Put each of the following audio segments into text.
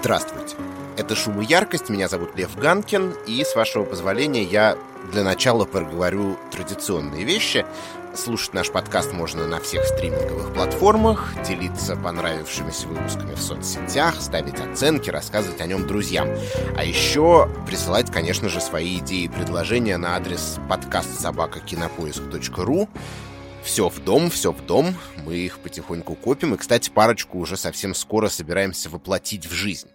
Здравствуйте. Это «Шум и яркость», меня зовут Лев Ганкин, и, с вашего позволения, я для начала проговорю традиционные вещи. Слушать наш подкаст можно на всех стриминговых платформах, делиться понравившимися выпусками в соцсетях, ставить оценки, рассказывать о нем друзьям. А еще присылать, конечно же, свои идеи и предложения на адрес подкаст собакакинопоиск.ру все в дом, все в дом. Мы их потихоньку копим. И, кстати, парочку уже совсем скоро собираемся воплотить в жизнь.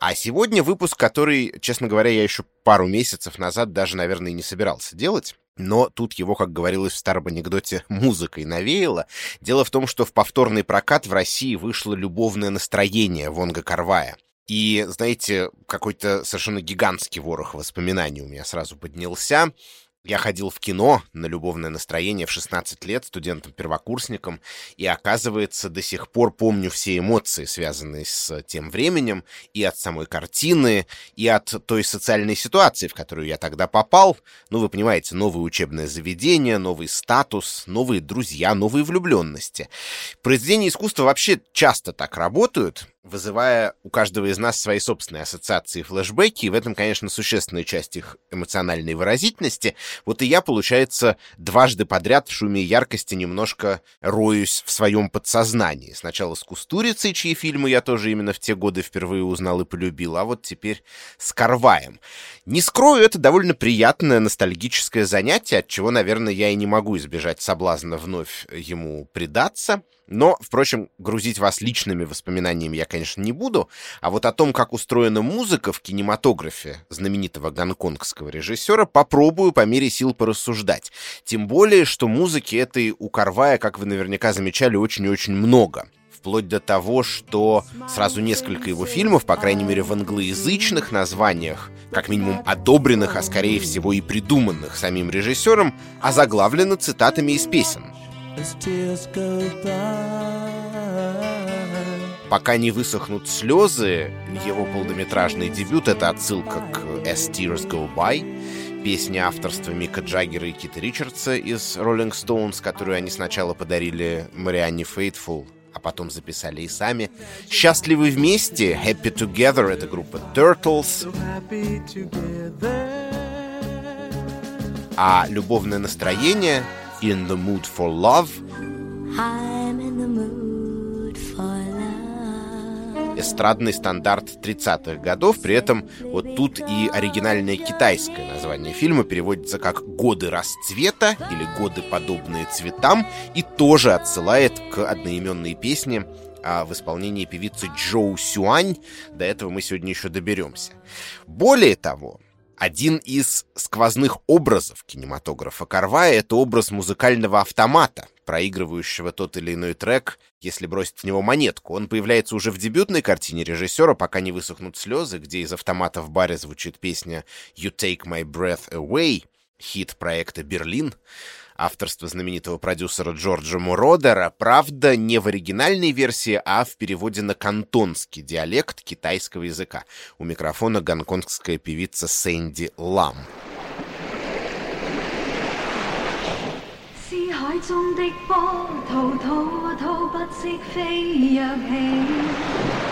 А сегодня выпуск, который, честно говоря, я еще пару месяцев назад даже, наверное, не собирался делать. Но тут его, как говорилось в старом анекдоте, музыкой навеяло. Дело в том, что в повторный прокат в России вышло любовное настроение Вонга Карвая. И, знаете, какой-то совершенно гигантский ворох воспоминаний у меня сразу поднялся. Я ходил в кино на любовное настроение в 16 лет студентом-первокурсником, и, оказывается, до сих пор помню все эмоции, связанные с тем временем, и от самой картины, и от той социальной ситуации, в которую я тогда попал. Ну, вы понимаете, новое учебное заведение, новый статус, новые друзья, новые влюбленности. Произведения искусства вообще часто так работают, вызывая у каждого из нас свои собственные ассоциации и флешбеки, и в этом, конечно, существенная часть их эмоциональной выразительности. Вот и я, получается, дважды подряд в шуме и яркости немножко роюсь в своем подсознании. Сначала с Кустурицей, чьи фильмы я тоже именно в те годы впервые узнал и полюбил, а вот теперь с Карваем. Не скрою, это довольно приятное ностальгическое занятие, от чего, наверное, я и не могу избежать соблазна вновь ему предаться. Но, впрочем, грузить вас личными воспоминаниями я, конечно, не буду. А вот о том, как устроена музыка в кинематографе знаменитого гонконгского режиссера, попробую по мере сил порассуждать. Тем более, что музыки этой у Карвая, как вы наверняка замечали, очень и очень много вплоть до того, что сразу несколько его фильмов, по крайней мере в англоязычных названиях, как минимум одобренных, а скорее всего и придуманных самим режиссером, озаглавлены цитатами из песен. Пока не высохнут слезы, его полнометражный дебют — это отсылка к «As Tears Go By», песня авторства Мика Джаггера и Кита Ричардса из Rolling Stones, которую они сначала подарили Марианне Фейтфул, а потом записали и сами. «Счастливы вместе», «Happy Together» — это группа Turtles. А «Любовное настроение» In the Mood for Love. Эстрадный стандарт 30-х годов, при этом вот тут и оригинальное китайское название фильма переводится как «Годы расцвета» или «Годы, подобные цветам» и тоже отсылает к одноименной песне а в исполнении певицы Джоу Сюань. До этого мы сегодня еще доберемся. Более того, один из сквозных образов кинематографа Карвая — это образ музыкального автомата, проигрывающего тот или иной трек, если бросить в него монетку. Он появляется уже в дебютной картине режиссера, пока не высохнут слезы, где из автомата в баре звучит песня «You Take My Breath Away», хит проекта «Берлин» авторство знаменитого продюсера Джорджа Муродера, правда, не в оригинальной версии, а в переводе на кантонский диалект китайского языка. У микрофона гонконгская певица Сэнди Лам. 海中的波滔滔滔不息飞跃起。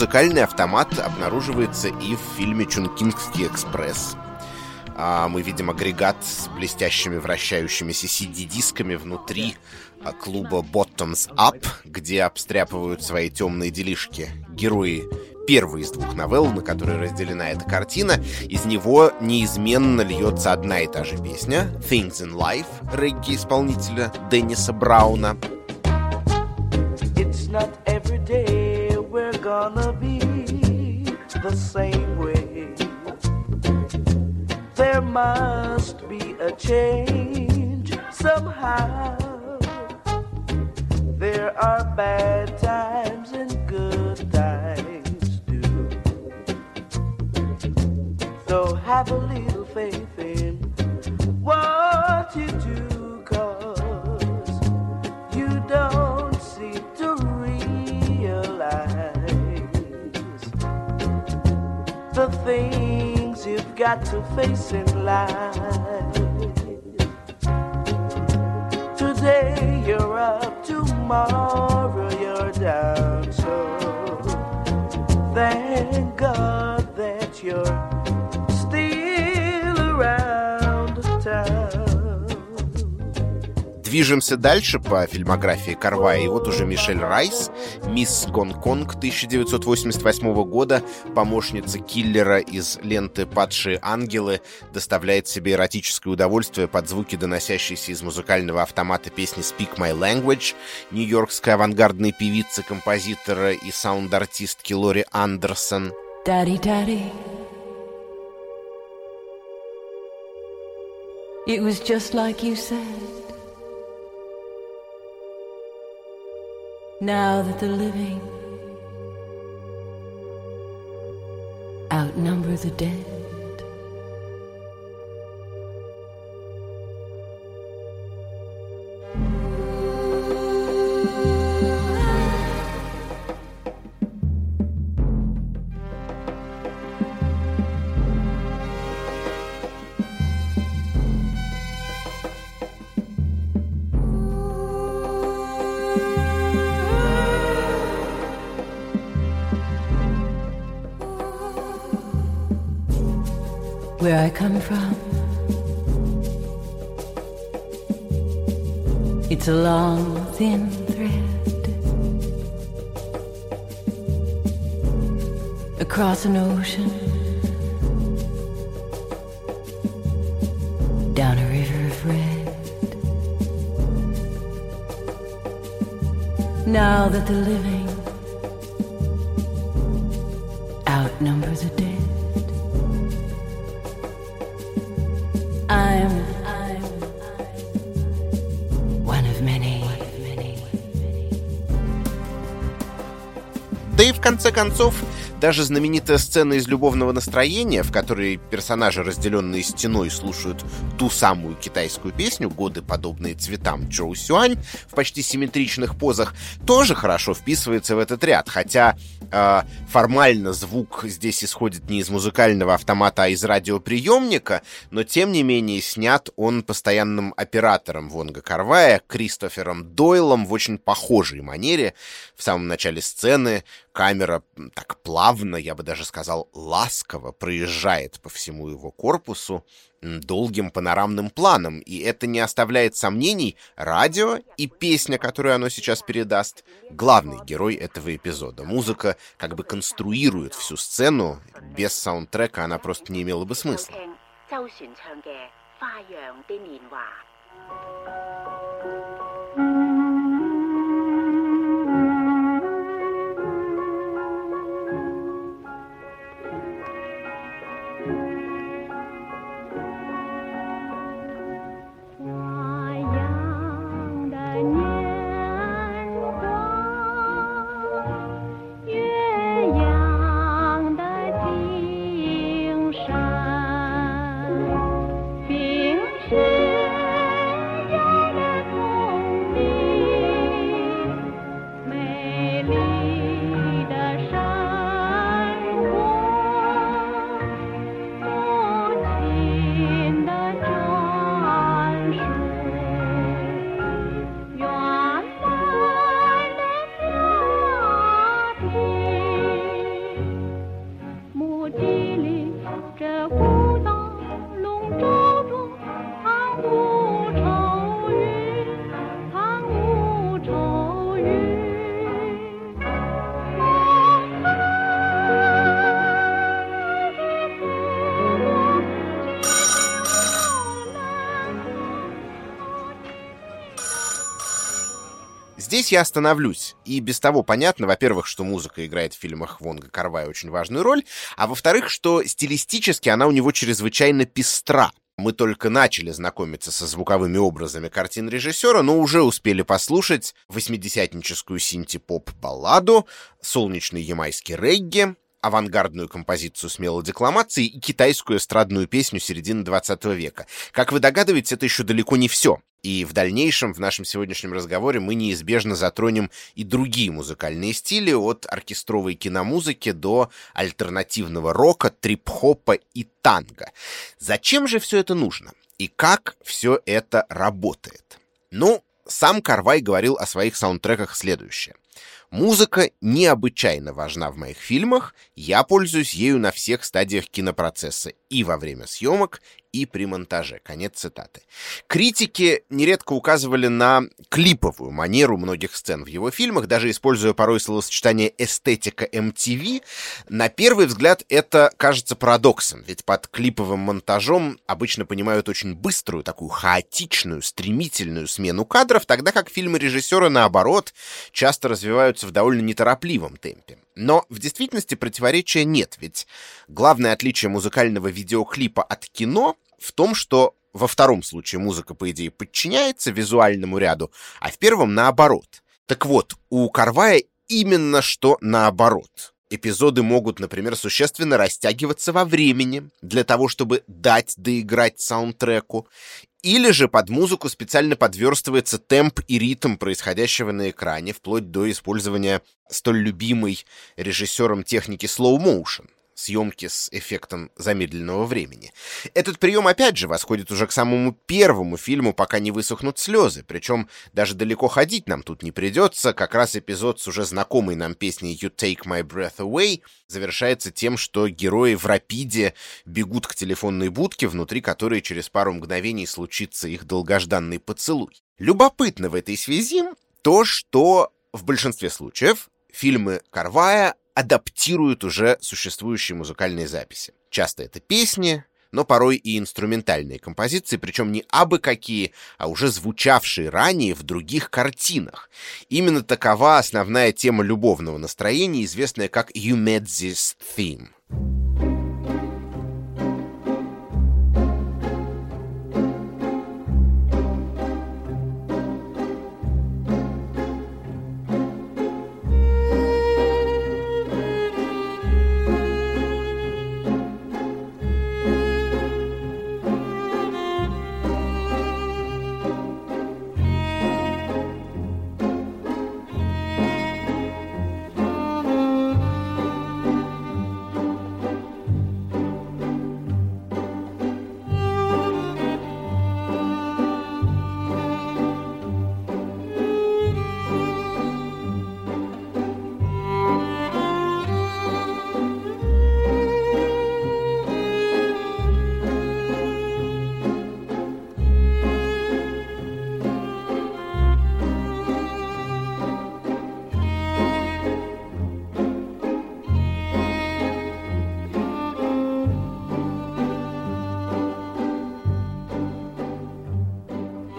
Музыкальный автомат обнаруживается и в фильме «Чункингский экспресс». А, мы видим агрегат с блестящими вращающимися CD-дисками внутри а, клуба Bottoms Up, где обстряпывают свои темные делишки герои первой из двух новелл, на которые разделена эта картина. Из него неизменно льется одна и та же песня «Things in Life» регги-исполнителя Денниса Брауна. Must be a change somehow. There are bad times and good times too. So have a little faith in what you do, you don't seem to realize the things you've got to face in life. Today you're up, tomorrow you're down. So thank God that you're Движемся дальше по фильмографии Карвая, и вот уже Мишель Райс, «Мисс Гонконг» 1988 года, помощница киллера из ленты «Падшие ангелы», доставляет себе эротическое удовольствие под звуки, доносящиеся из музыкального автомата песни «Speak My Language» нью-йоркской авангардной певицы, композитора и саунд-артистки Лори Андерсон. Daddy, daddy. It was just like you said. Now that the living outnumber the dead. I come from. It's a long, thin thread across an ocean, down a river of red. Now that the living outnumber the dead. В конце концов, даже знаменитая сцена из «Любовного настроения», в которой персонажи, разделенные стеной, слушают ту самую китайскую песню «Годы, подобные цветам» Джоу Сюань в почти симметричных позах, тоже хорошо вписывается в этот ряд, хотя э, формально звук здесь исходит не из музыкального автомата, а из радиоприемника, но тем не менее снят он постоянным оператором Вонга Карвая, Кристофером Дойлом в очень похожей манере. В самом начале сцены камера так плавно, я бы даже сказал, ласково проезжает по всему его корпусу долгим панорамным планом, и это не оставляет сомнений, радио и песня, которую оно сейчас передаст, главный герой этого эпизода. Музыка как бы конструирует всю сцену, без саундтрека она просто не имела бы смысла. Здесь я остановлюсь. И без того понятно, во-первых, что музыка играет в фильмах Вонга Карвая очень важную роль, а во-вторых, что стилистически она у него чрезвычайно пестра. Мы только начали знакомиться со звуковыми образами картин режиссера, но уже успели послушать восьмидесятническую синти-поп-балладу, солнечный ямайский регги, авангардную композицию смелой декламации и китайскую эстрадную песню середины 20 века. Как вы догадываетесь, это еще далеко не все. И в дальнейшем, в нашем сегодняшнем разговоре, мы неизбежно затронем и другие музыкальные стили, от оркестровой киномузыки до альтернативного рока, трип-хопа и танго. Зачем же все это нужно? И как все это работает? Ну, сам Карвай говорил о своих саундтреках следующее. Музыка необычайно важна в моих фильмах, я пользуюсь ею на всех стадиях кинопроцесса и во время съемок, и при монтаже. Конец цитаты. Критики нередко указывали на клиповую манеру многих сцен в его фильмах, даже используя порой словосочетание «эстетика MTV». На первый взгляд это кажется парадоксом, ведь под клиповым монтажом обычно понимают очень быструю, такую хаотичную, стремительную смену кадров, тогда как фильмы режиссера, наоборот, часто развиваются в довольно неторопливом темпе. Но в действительности противоречия нет, ведь главное отличие музыкального видеоклипа от кино в том, что во втором случае музыка, по идее, подчиняется визуальному ряду, а в первом наоборот. Так вот, у Карвая именно что наоборот. Эпизоды могут, например, существенно растягиваться во времени для того, чтобы дать доиграть саундтреку, или же под музыку специально подверстывается темп и ритм происходящего на экране, вплоть до использования столь любимой режиссером техники slow motion съемки с эффектом замедленного времени. Этот прием, опять же, восходит уже к самому первому фильму, пока не высохнут слезы, причем даже далеко ходить нам тут не придется, как раз эпизод с уже знакомой нам песней «You Take My Breath Away» завершается тем, что герои в рапиде бегут к телефонной будке, внутри которой через пару мгновений случится их долгожданный поцелуй. Любопытно в этой связи то, что в большинстве случаев фильмы Карвая адаптируют уже существующие музыкальные записи. Часто это песни, но порой и инструментальные композиции, причем не абы какие, а уже звучавшие ранее в других картинах. Именно такова основная тема любовного настроения, известная как «You Made This Theme».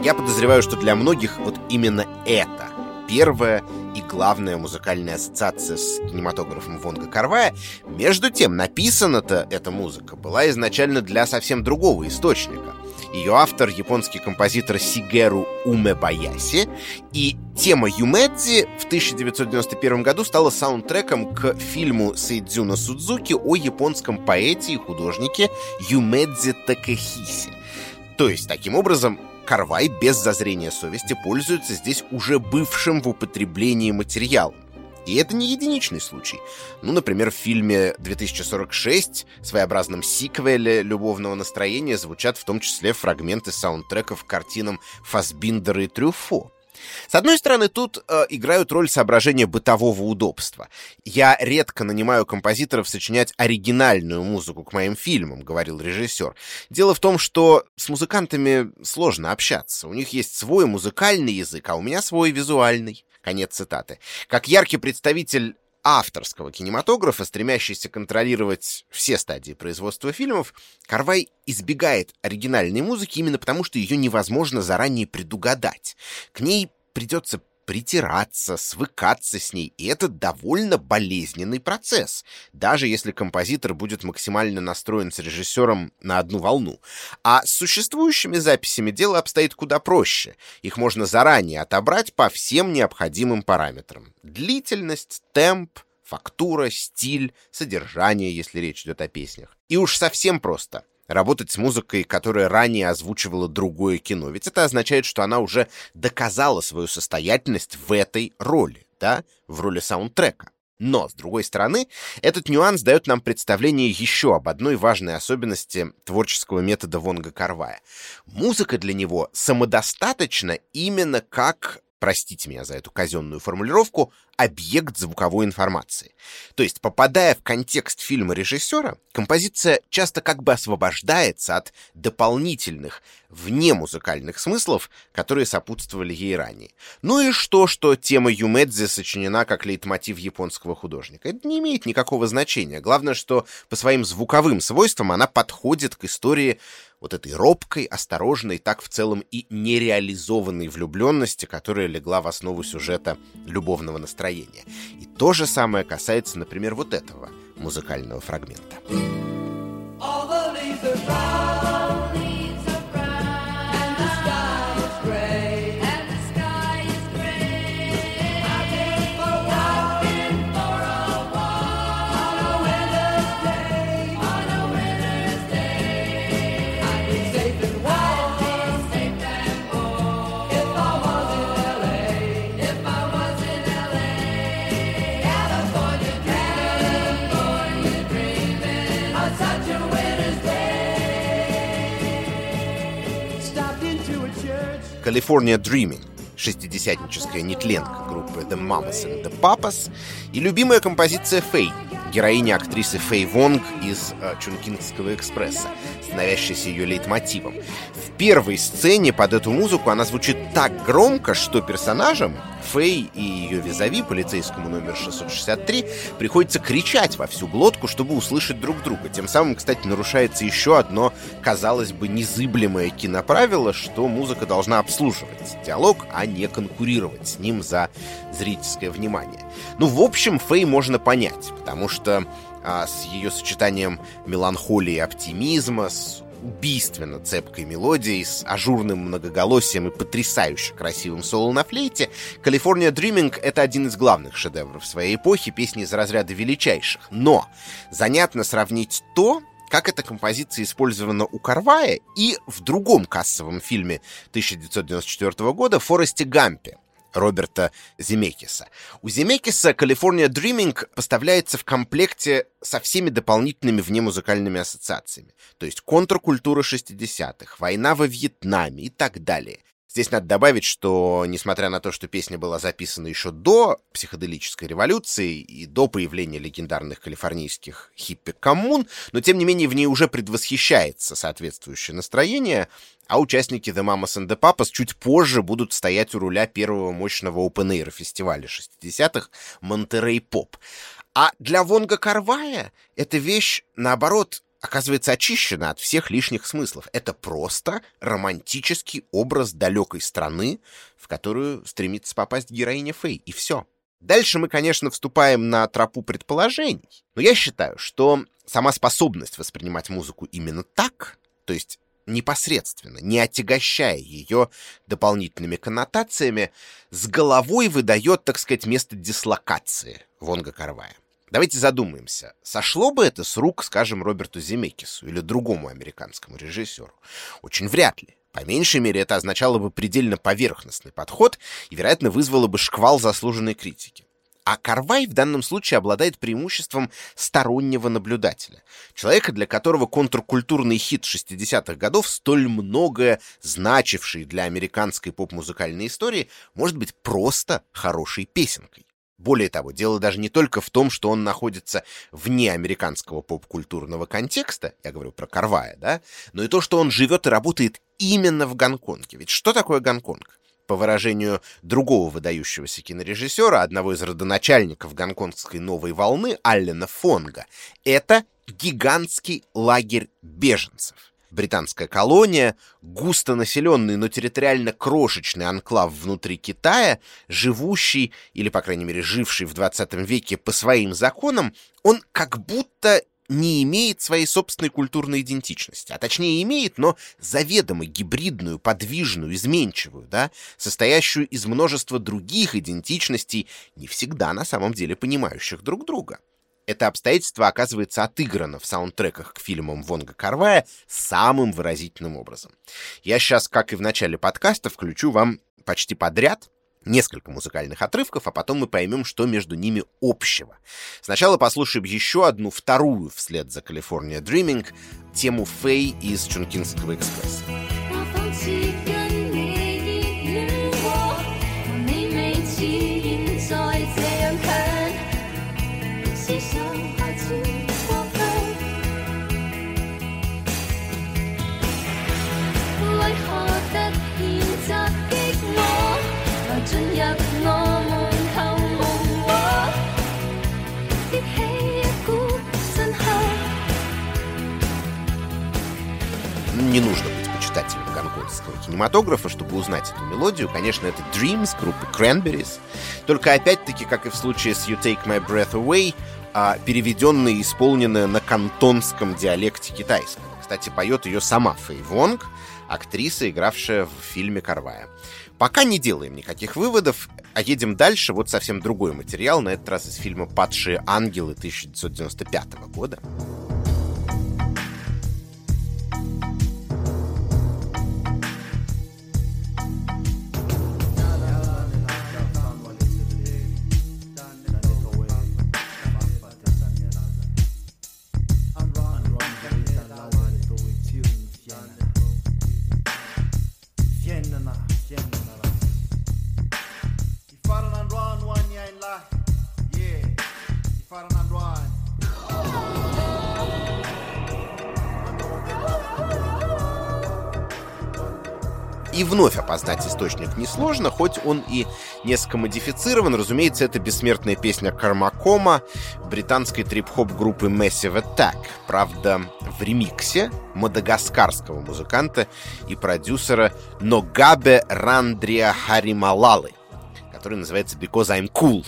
Я подозреваю, что для многих вот именно это первая и главная музыкальная ассоциация с кинематографом Вонга Карвая. Между тем, написана-то эта музыка была изначально для совсем другого источника. Ее автор — японский композитор Сигеру Умебаяси, и тема Юмэдзи в 1991 году стала саундтреком к фильму Сейдзюна Судзуки о японском поэте и художнике Юмэдзи Такахиси. То есть, таким образом, Карвай без зазрения совести пользуется здесь уже бывшим в употреблении материалом. И это не единичный случай. Ну, например, в фильме 2046, своеобразном сиквеле любовного настроения, звучат в том числе фрагменты саундтреков к картинам Фасбиндера и Трюфо. С одной стороны, тут э, играют роль соображения бытового удобства. Я редко нанимаю композиторов сочинять оригинальную музыку к моим фильмам, говорил режиссер. Дело в том, что с музыкантами сложно общаться. У них есть свой музыкальный язык, а у меня свой визуальный. Конец цитаты. Как яркий представитель авторского кинематографа, стремящийся контролировать все стадии производства фильмов, Карвай избегает оригинальной музыки именно потому, что ее невозможно заранее предугадать. К ней придется притираться, свыкаться с ней, и это довольно болезненный процесс, даже если композитор будет максимально настроен с режиссером на одну волну. А с существующими записями дело обстоит куда проще. Их можно заранее отобрать по всем необходимым параметрам. Длительность, темп, фактура, стиль, содержание, если речь идет о песнях. И уж совсем просто работать с музыкой, которая ранее озвучивала другое кино. Ведь это означает, что она уже доказала свою состоятельность в этой роли, да, в роли саундтрека. Но, с другой стороны, этот нюанс дает нам представление еще об одной важной особенности творческого метода Вонга Карвая. Музыка для него самодостаточна именно как простите меня за эту казенную формулировку, объект звуковой информации. То есть, попадая в контекст фильма режиссера, композиция часто как бы освобождается от дополнительных, внемузыкальных смыслов, которые сопутствовали ей ранее. Ну и что, что тема Юмэдзи сочинена как лейтмотив японского художника? Это не имеет никакого значения. Главное, что по своим звуковым свойствам она подходит к истории вот этой робкой, осторожной, так в целом и нереализованной влюбленности, которая легла в основу сюжета любовного настроения. И то же самое касается, например, вот этого музыкального фрагмента. All the California Dreaming, шестидесятническая нетленка группы The Mamas and the Papas и любимая композиция Фэй, героиня актрисы Фэй Вонг из э, Чункингского экспресса, становящаяся ее лейтмотивом. В первой сцене под эту музыку она звучит так громко, что персонажам, Фэй и ее визави, полицейскому номер 663, приходится кричать во всю глотку, чтобы услышать друг друга. Тем самым, кстати, нарушается еще одно, казалось бы, незыблемое киноправило, что музыка должна обслуживать диалог, а не конкурировать с ним за зрительское внимание. Ну, в общем, Фэй можно понять, потому что а, с ее сочетанием меланхолии и оптимизма, с убийственно цепкой мелодией, с ажурным многоголосием и потрясающе красивым соло на флейте, «California Dreaming» — это один из главных шедевров своей эпохи, песни из разряда величайших. Но занятно сравнить то, как эта композиция использована у Карвая и в другом кассовом фильме 1994 года «Форесте Гампе», Роберта Земекиса. У Земекиса California Dreaming поставляется в комплекте со всеми дополнительными внемузыкальными ассоциациями. То есть контркультура 60-х, война во Вьетнаме и так далее. Здесь надо добавить, что, несмотря на то, что песня была записана еще до психоделической революции и до появления легендарных калифорнийских хиппи-коммун, но, тем не менее, в ней уже предвосхищается соответствующее настроение, а участники The Mamas and the Papas чуть позже будут стоять у руля первого мощного open фестиваля 60-х Монтерей Поп. А для Вонга Карвая эта вещь, наоборот, оказывается очищена от всех лишних смыслов. Это просто романтический образ далекой страны, в которую стремится попасть героиня Фэй, и все. Дальше мы, конечно, вступаем на тропу предположений, но я считаю, что сама способность воспринимать музыку именно так, то есть непосредственно, не отягощая ее дополнительными коннотациями, с головой выдает, так сказать, место дислокации Вонга Карвая. Давайте задумаемся, сошло бы это с рук, скажем, Роберту Земекису или другому американскому режиссеру? Очень вряд ли. По меньшей мере, это означало бы предельно поверхностный подход и, вероятно, вызвало бы шквал заслуженной критики. А Карвай в данном случае обладает преимуществом стороннего наблюдателя. Человека, для которого контркультурный хит 60-х годов, столь многое значивший для американской поп-музыкальной истории, может быть просто хорошей песенкой. Более того, дело даже не только в том, что он находится вне американского поп-культурного контекста, я говорю про Карвая, да, но и то, что он живет и работает именно в Гонконге. Ведь что такое Гонконг? По выражению другого выдающегося кинорежиссера, одного из родоначальников гонконгской новой волны, Аллена Фонга, это гигантский лагерь беженцев. Британская колония, густонаселенный, но территориально крошечный анклав внутри Китая, живущий, или, по крайней мере, живший в 20 веке по своим законам, он как будто не имеет своей собственной культурной идентичности, а точнее имеет, но заведомо гибридную, подвижную, изменчивую, да, состоящую из множества других идентичностей, не всегда на самом деле понимающих друг друга. Это обстоятельство оказывается отыграно в саундтреках к фильмам Вонга Карвая самым выразительным образом. Я сейчас, как и в начале подкаста, включу вам почти подряд несколько музыкальных отрывков, а потом мы поймем, что между ними общего. Сначала послушаем еще одну, вторую вслед за California Dreaming, тему Фэй из Чункинского экспресса. Не нужно быть почитателем гонконгского кинематографа, чтобы узнать эту мелодию. Конечно, это Dreams группы Cranberries. Только опять-таки, как и в случае с You Take My Breath Away, а, переведенная и исполненная на кантонском диалекте китайского. Кстати, поет ее сама Фэй Вонг, актриса, игравшая в фильме «Карвая». Пока не делаем никаких выводов, а едем дальше. Вот совсем другой материал, на этот раз из фильма «Падшие ангелы» 1995 года. Вновь опознать источник несложно, хоть он и несколько модифицирован. Разумеется, это бессмертная песня Кармакома британской трип-хоп группы Massive Attack. Правда, в ремиксе мадагаскарского музыканта и продюсера Ногабе Рандрия Харималалы, который называется «Because I'm Cool».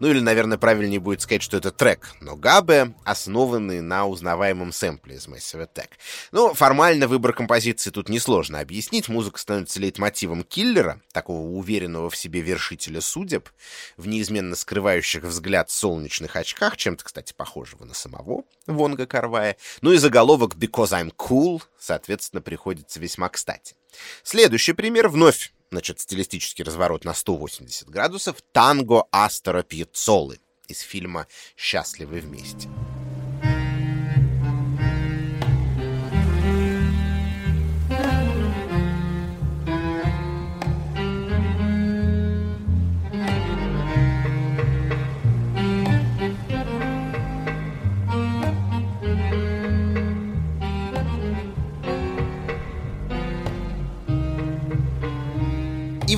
Ну или, наверное, правильнее будет сказать, что это трек но Габе, основанный на узнаваемом сэмпле из Massive Attack. Ну, формально выбор композиции тут несложно объяснить. Музыка становится лейтмотивом киллера, такого уверенного в себе вершителя судеб, в неизменно скрывающих взгляд солнечных очках, чем-то, кстати, похожего на самого Вонга Карвая. Ну и заголовок «Because I'm cool», соответственно, приходится весьма кстати. Следующий пример вновь значит, стилистический разворот на 180 градусов, танго Астора Пьецолы из фильма «Счастливы вместе».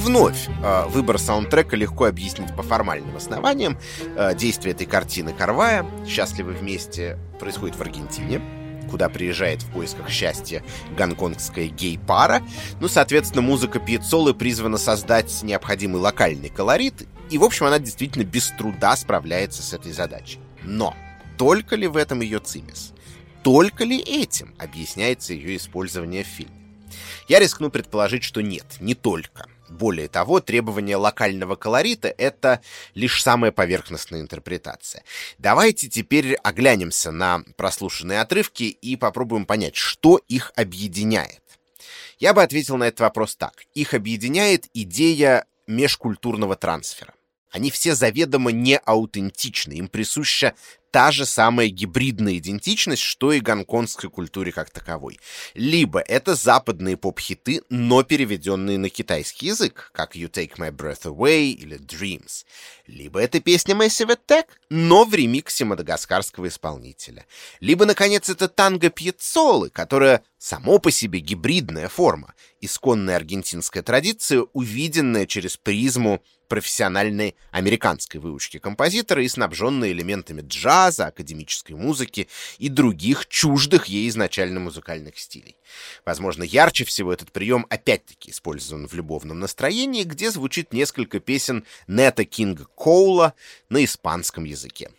Вновь э, выбор саундтрека легко объяснить по формальным основаниям. Э, действие этой картины Карвая «Счастливы вместе» происходит в Аргентине, куда приезжает в поисках счастья гонконгская гей-пара. Ну, соответственно, музыка Пьецолы призвана создать необходимый локальный колорит, и, в общем, она действительно без труда справляется с этой задачей. Но только ли в этом ее цимис? Только ли этим объясняется ее использование в фильме? Я рискну предположить, что нет, не только. Более того, требование локального колорита — это лишь самая поверхностная интерпретация. Давайте теперь оглянемся на прослушанные отрывки и попробуем понять, что их объединяет. Я бы ответил на этот вопрос так. Их объединяет идея межкультурного трансфера. Они все заведомо не аутентичны, им присуща та же самая гибридная идентичность, что и гонконгской культуре как таковой. Либо это западные поп-хиты, но переведенные на китайский язык, как You Take My Breath Away или Dreams. Либо это песня Massive Attack, но в ремиксе мадагаскарского исполнителя. Либо, наконец, это танго Пьецолы, которая само по себе гибридная форма, исконная аргентинская традиция, увиденная через призму профессиональной американской выучки композитора и снабженной элементами джаза, академической музыки и других чуждых ей изначально музыкальных стилей. Возможно, ярче всего этот прием опять-таки использован в любовном настроении, где звучит несколько песен Нета Кинга Коула на испанском языке.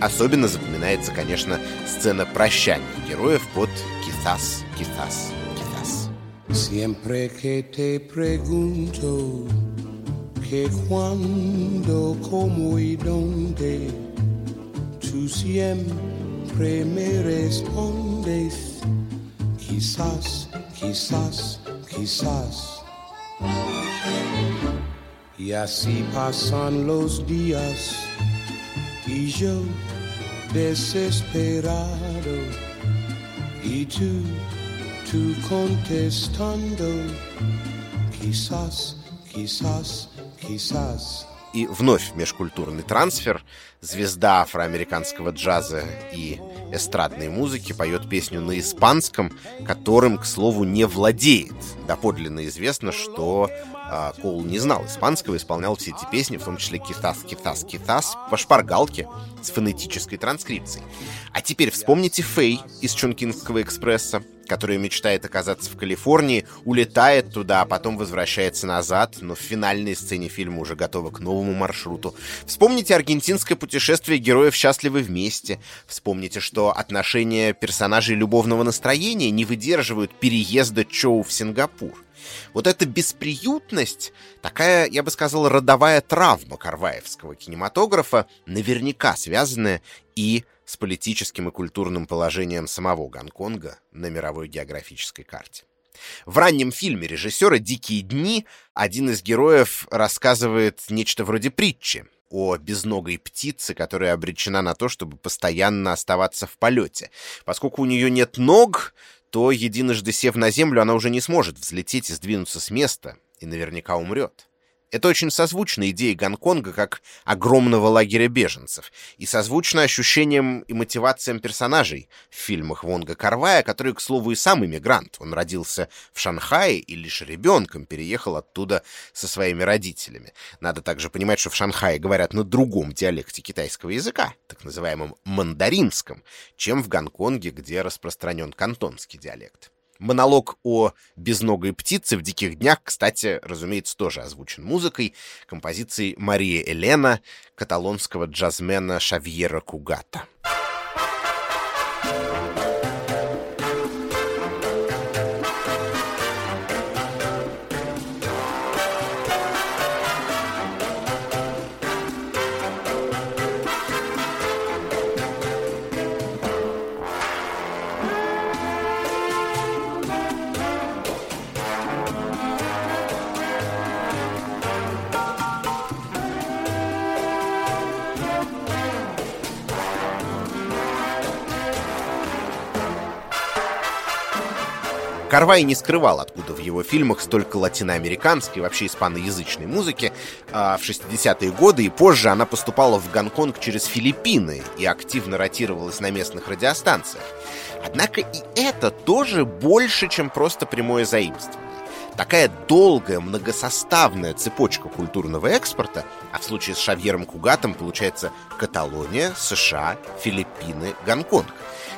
Особенно запоминается, конечно, сцена прощания героев под «Quizás, quizás, quizás». Siempre que te pregunto que cuándo, cómo y dónde, tú siempre me respondes quizás, quizás, quizás. Y así pasan los días y yo desesperado y tú, tú contestando quizás, quizás. И вновь межкультурный трансфер. Звезда афроамериканского джаза и эстрадной музыки поет песню на испанском, которым, к слову, не владеет. Доподлинно известно, что а, Коул не знал испанского, исполнял все эти песни, в том числе «Китас, китас, китас» по шпаргалке с фонетической транскрипцией. А теперь вспомните Фэй из Чункинского экспресса, которая мечтает оказаться в Калифорнии, улетает туда, а потом возвращается назад, но в финальной сцене фильма уже готова к новому маршруту. Вспомните аргентинское путешествие героев «Счастливы вместе». Вспомните, что отношения персонажей любовного настроения не выдерживают переезда Чоу в Сингапур. Вот эта бесприютность, такая, я бы сказал, родовая травма карваевского кинематографа, наверняка связанная и с политическим и культурным положением самого Гонконга на мировой географической карте. В раннем фильме режиссера «Дикие дни» один из героев рассказывает нечто вроде притчи о безногой птице, которая обречена на то, чтобы постоянно оставаться в полете. Поскольку у нее нет ног, то, единожды сев на землю, она уже не сможет взлететь и сдвинуться с места, и наверняка умрет. Это очень созвучно идее Гонконга как огромного лагеря беженцев и созвучно ощущениям и мотивациям персонажей в фильмах Вонга Карвая, который, к слову, и сам иммигрант. Он родился в Шанхае и лишь ребенком переехал оттуда со своими родителями. Надо также понимать, что в Шанхае говорят на другом диалекте китайского языка, так называемом мандаринском, чем в Гонконге, где распространен кантонский диалект. Монолог о безногой птице в «Диких днях», кстати, разумеется, тоже озвучен музыкой, композицией Марии Элена, каталонского джазмена Шавьера Кугата. Карвай не скрывал, откуда в его фильмах столько латиноамериканской, вообще испаноязычной музыки. А в 60-е годы и позже она поступала в Гонконг через Филиппины и активно ротировалась на местных радиостанциях. Однако и это тоже больше, чем просто прямое заимствование. Такая долгая, многосоставная цепочка культурного экспорта, а в случае с Шавьером Кугатом получается Каталония, США, Филиппины, Гонконг,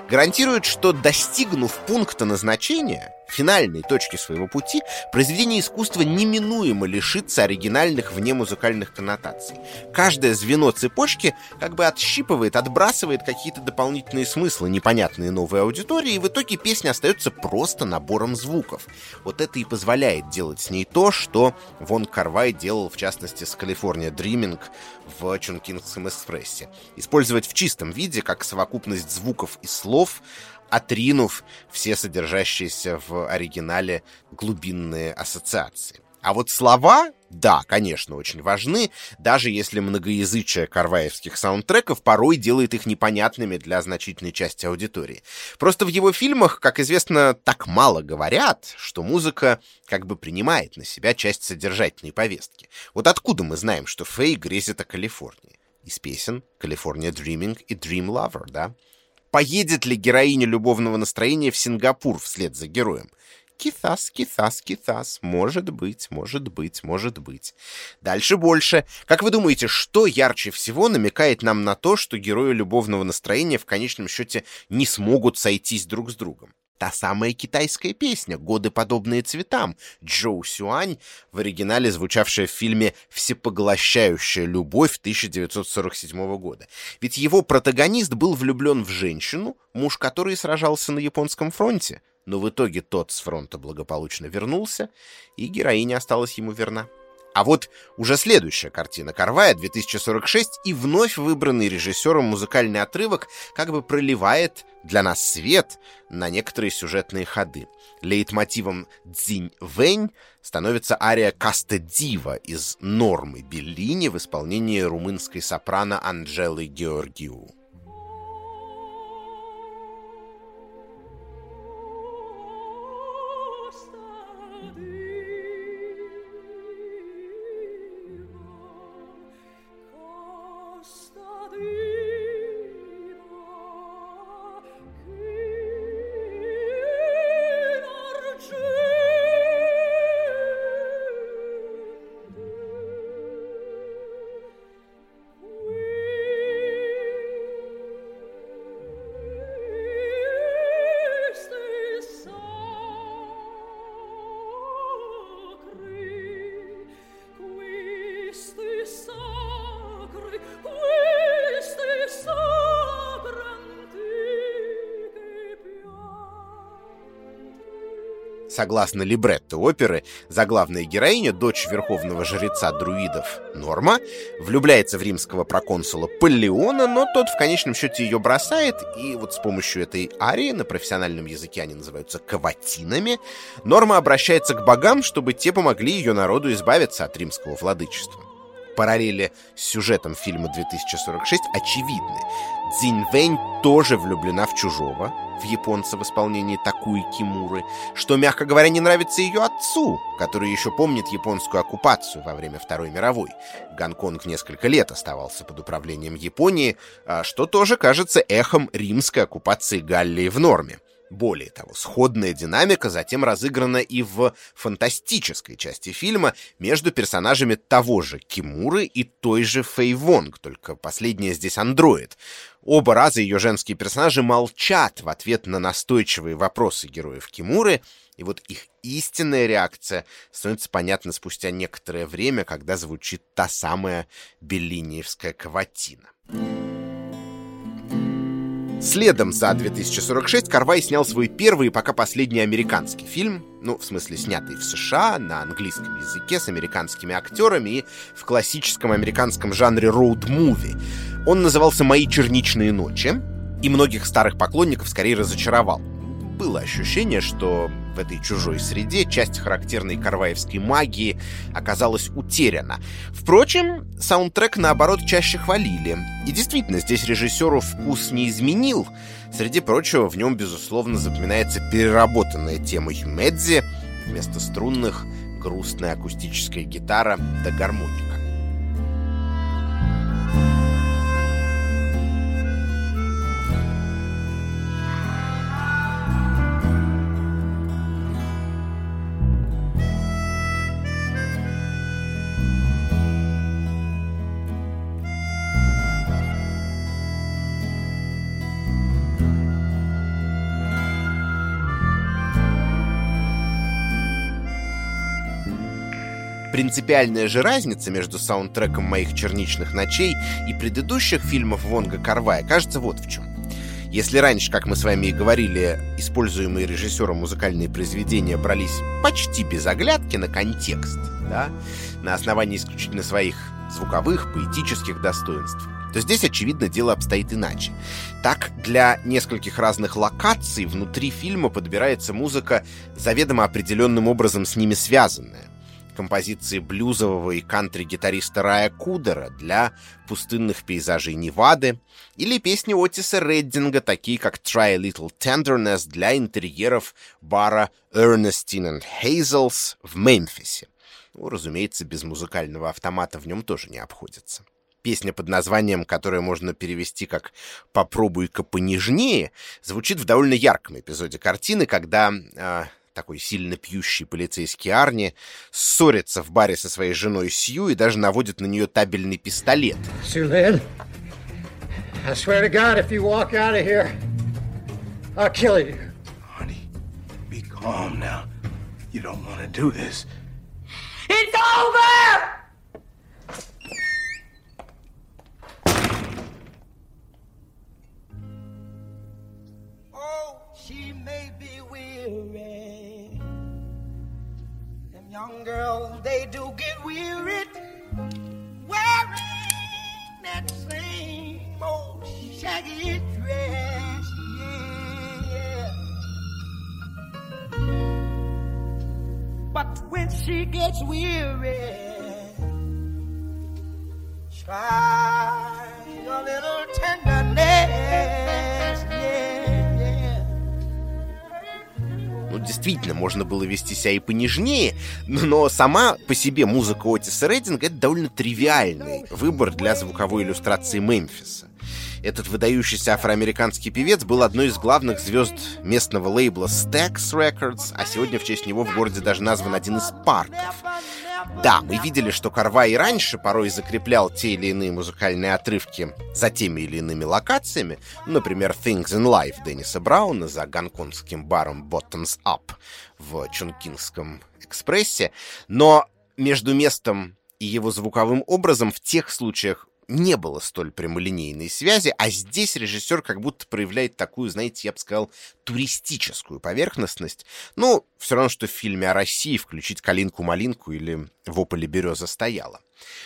гарантирует, что достигнув пункта назначения, финальной точки своего пути, произведение искусства неминуемо лишится оригинальных внемузыкальных коннотаций. Каждое звено цепочки как бы отщипывает, отбрасывает какие-то дополнительные смыслы, непонятные новой аудитории, и в итоге песня остается просто набором звуков. Вот это и позволяет делать с ней то, что Вон Карвай делал, в частности, с «Калифорния Дриминг» в Чункингском экспрессе. Использовать в чистом виде, как совокупность звуков и слов, отринув все содержащиеся в оригинале глубинные ассоциации. А вот слова, да, конечно, очень важны, даже если многоязычие карваевских саундтреков порой делает их непонятными для значительной части аудитории. Просто в его фильмах, как известно, так мало говорят, что музыка как бы принимает на себя часть содержательной повестки. Вот откуда мы знаем, что Фэй грезит о Калифорнии? Из песен «California Dreaming» и «Dream Lover», да? Поедет ли героиня любовного настроения в Сингапур вслед за героем? Китас, китас, китас. Может быть, может быть, может быть. Дальше больше. Как вы думаете, что ярче всего намекает нам на то, что герои любовного настроения в конечном счете не смогут сойтись друг с другом? Та самая китайская песня «Годы, подобные цветам» Джоу Сюань, в оригинале звучавшая в фильме «Всепоглощающая любовь» 1947 года. Ведь его протагонист был влюблен в женщину, муж которой сражался на японском фронте, но в итоге тот с фронта благополучно вернулся, и героиня осталась ему верна. А вот уже следующая картина Карвая, 2046, и вновь выбранный режиссером музыкальный отрывок как бы проливает для нас свет на некоторые сюжетные ходы. Лейтмотивом «Дзинь Вэнь» становится ария «Каста Дива» из «Нормы» Беллини в исполнении румынской сопрано Анджелы Георгиу. Согласно либретто оперы, заглавная героиня, дочь верховного жреца друидов Норма, влюбляется в римского проконсула Паллиона, но тот в конечном счете ее бросает, и вот с помощью этой арии, на профессиональном языке они называются каватинами, Норма обращается к богам, чтобы те помогли ее народу избавиться от римского владычества. Параллели с сюжетом фильма 2046 очевидны. Цзинь Вэнь тоже влюблена в чужого, в японца в исполнении Такуи Кимуры, что, мягко говоря, не нравится ее отцу, который еще помнит японскую оккупацию во время Второй мировой. Гонконг несколько лет оставался под управлением Японии, а что тоже кажется эхом римской оккупации Галлии в норме. Более того, сходная динамика затем разыграна и в фантастической части фильма между персонажами того же Кимуры и той же Фэй Вонг, только последняя здесь андроид. Оба раза ее женские персонажи молчат в ответ на настойчивые вопросы героев Кимуры, и вот их истинная реакция становится понятна спустя некоторое время, когда звучит та самая беллиниевская каватина. Следом за 2046 Карвай снял свой первый и пока последний американский фильм, ну, в смысле, снятый в США, на английском языке, с американскими актерами и в классическом американском жанре роуд-муви. Он назывался «Мои черничные ночи», и многих старых поклонников скорее разочаровал было ощущение, что в этой чужой среде часть характерной карваевской магии оказалась утеряна. Впрочем, саундтрек, наоборот, чаще хвалили. И действительно, здесь режиссеру вкус не изменил. Среди прочего, в нем, безусловно, запоминается переработанная тема Юмедзи, вместо струнных — грустная акустическая гитара да гармоника. Принципиальная же разница между саундтреком моих черничных ночей и предыдущих фильмов Вонга Карвая кажется вот в чем. Если раньше, как мы с вами и говорили, используемые режиссером музыкальные произведения брались почти без оглядки на контекст, да, на основании исключительно своих звуковых, поэтических достоинств, то здесь, очевидно, дело обстоит иначе. Так, для нескольких разных локаций внутри фильма подбирается музыка, заведомо определенным образом с ними связанная композиции блюзового и кантри-гитариста Рая Кудера для пустынных пейзажей Невады, или песни Отиса Реддинга, такие как «Try a Little Tenderness» для интерьеров бара Ernestine and Hazels в Мемфисе. Ну, разумеется, без музыкального автомата в нем тоже не обходится. Песня под названием, которую можно перевести как «Попробуй-ка понежнее», звучит в довольно ярком эпизоде картины, когда э, такой сильно пьющий полицейский Арни, ссорится в баре со своей женой Сью и даже наводит на нее табельный пистолет. Сюлин, I swear to God, if you walk out of here, I'll kill you. Honey, be calm now. You don't want to do this. It's over! Oh, she may be weary. Young girls, they do get wearied. Wearing that same old shaggy dress. Yeah, yeah. But when she gets weary, try действительно, можно было вести себя и понежнее, но сама по себе музыка Отиса Рейдинга — это довольно тривиальный выбор для звуковой иллюстрации Мемфиса. Этот выдающийся афроамериканский певец был одной из главных звезд местного лейбла Stax Records, а сегодня в честь него в городе даже назван один из парков. Да, мы видели, что Карва и раньше порой закреплял те или иные музыкальные отрывки за теми или иными локациями, например, Things in Life Денниса Брауна за гонконгским баром Bottoms Up в Чункингском экспрессе, но между местом и его звуковым образом в тех случаях не было столь прямолинейной связи, а здесь режиссер как будто проявляет такую, знаете, я бы сказал, туристическую поверхностность. Ну, все равно, что в фильме о России включить «Калинку-малинку» или «В ополе береза стояла».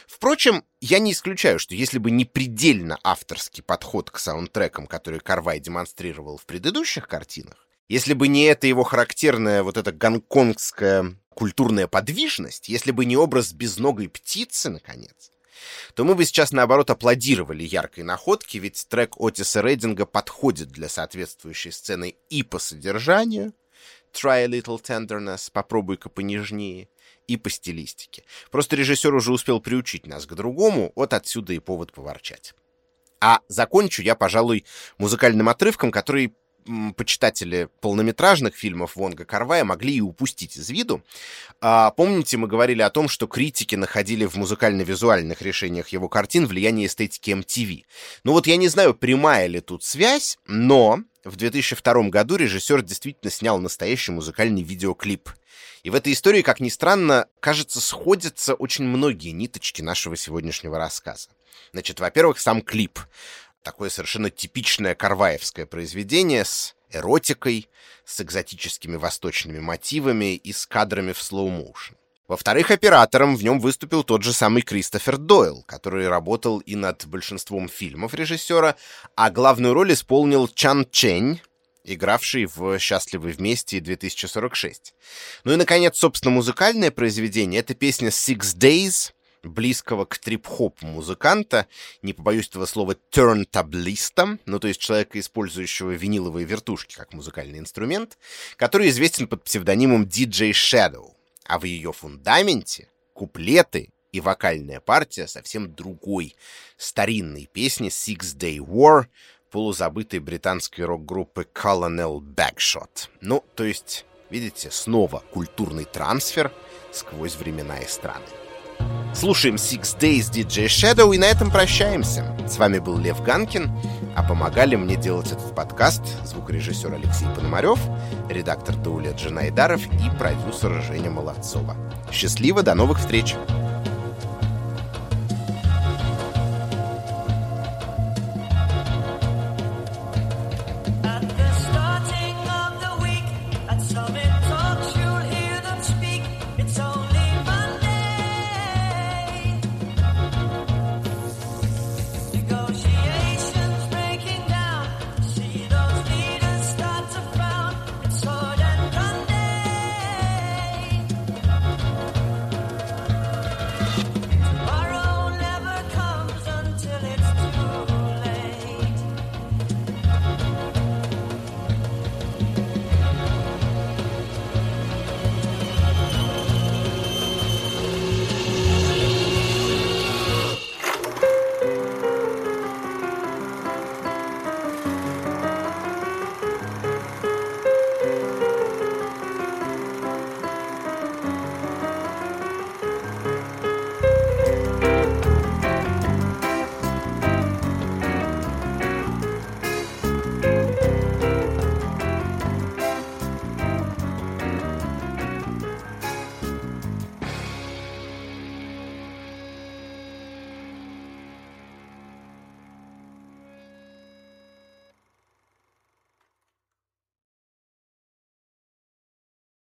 Впрочем, я не исключаю, что если бы не предельно авторский подход к саундтрекам, который Карвай демонстрировал в предыдущих картинах, если бы не эта его характерная вот эта гонконгская культурная подвижность, если бы не образ безногой птицы, наконец, то мы бы сейчас, наоборот, аплодировали яркой находке, ведь трек Отиса Рейдинга подходит для соответствующей сцены и по содержанию, Try a little tenderness, попробуй-ка понежнее, и по стилистике. Просто режиссер уже успел приучить нас к другому, вот отсюда и повод поворчать. А закончу я, пожалуй, музыкальным отрывком, который почитатели полнометражных фильмов Вонга Карвая могли и упустить из виду. А, помните, мы говорили о том, что критики находили в музыкально-визуальных решениях его картин влияние эстетики MTV. Ну вот я не знаю, прямая ли тут связь, но в 2002 году режиссер действительно снял настоящий музыкальный видеоклип. И в этой истории, как ни странно, кажется, сходятся очень многие ниточки нашего сегодняшнего рассказа. Значит, во-первых, сам клип. Такое совершенно типичное карваевское произведение с эротикой, с экзотическими восточными мотивами и с кадрами в слоу-моушен. Во-вторых, оператором в нем выступил тот же самый Кристофер Дойл, который работал и над большинством фильмов режиссера, а главную роль исполнил Чан Чень, игравший в «Счастливы вместе» и 2046. Ну и, наконец, собственно, музыкальное произведение — это песня «Six Days», близкого к трип-хоп музыканта, не побоюсь этого слова, тернтаблиста, ну то есть человека, использующего виниловые вертушки как музыкальный инструмент, который известен под псевдонимом DJ Shadow. А в ее фундаменте куплеты и вокальная партия совсем другой, старинной песни Six Day War, полузабытой британской рок-группы Colonel Bagshot. Ну, то есть, видите, снова культурный трансфер сквозь времена и страны. Слушаем Six Days DJ Shadow и на этом прощаемся. С вами был Лев Ганкин, а помогали мне делать этот подкаст звукорежиссер Алексей Пономарев, редактор Даулет Джанайдаров и продюсер Женя Молодцова. Счастливо, до новых встреч!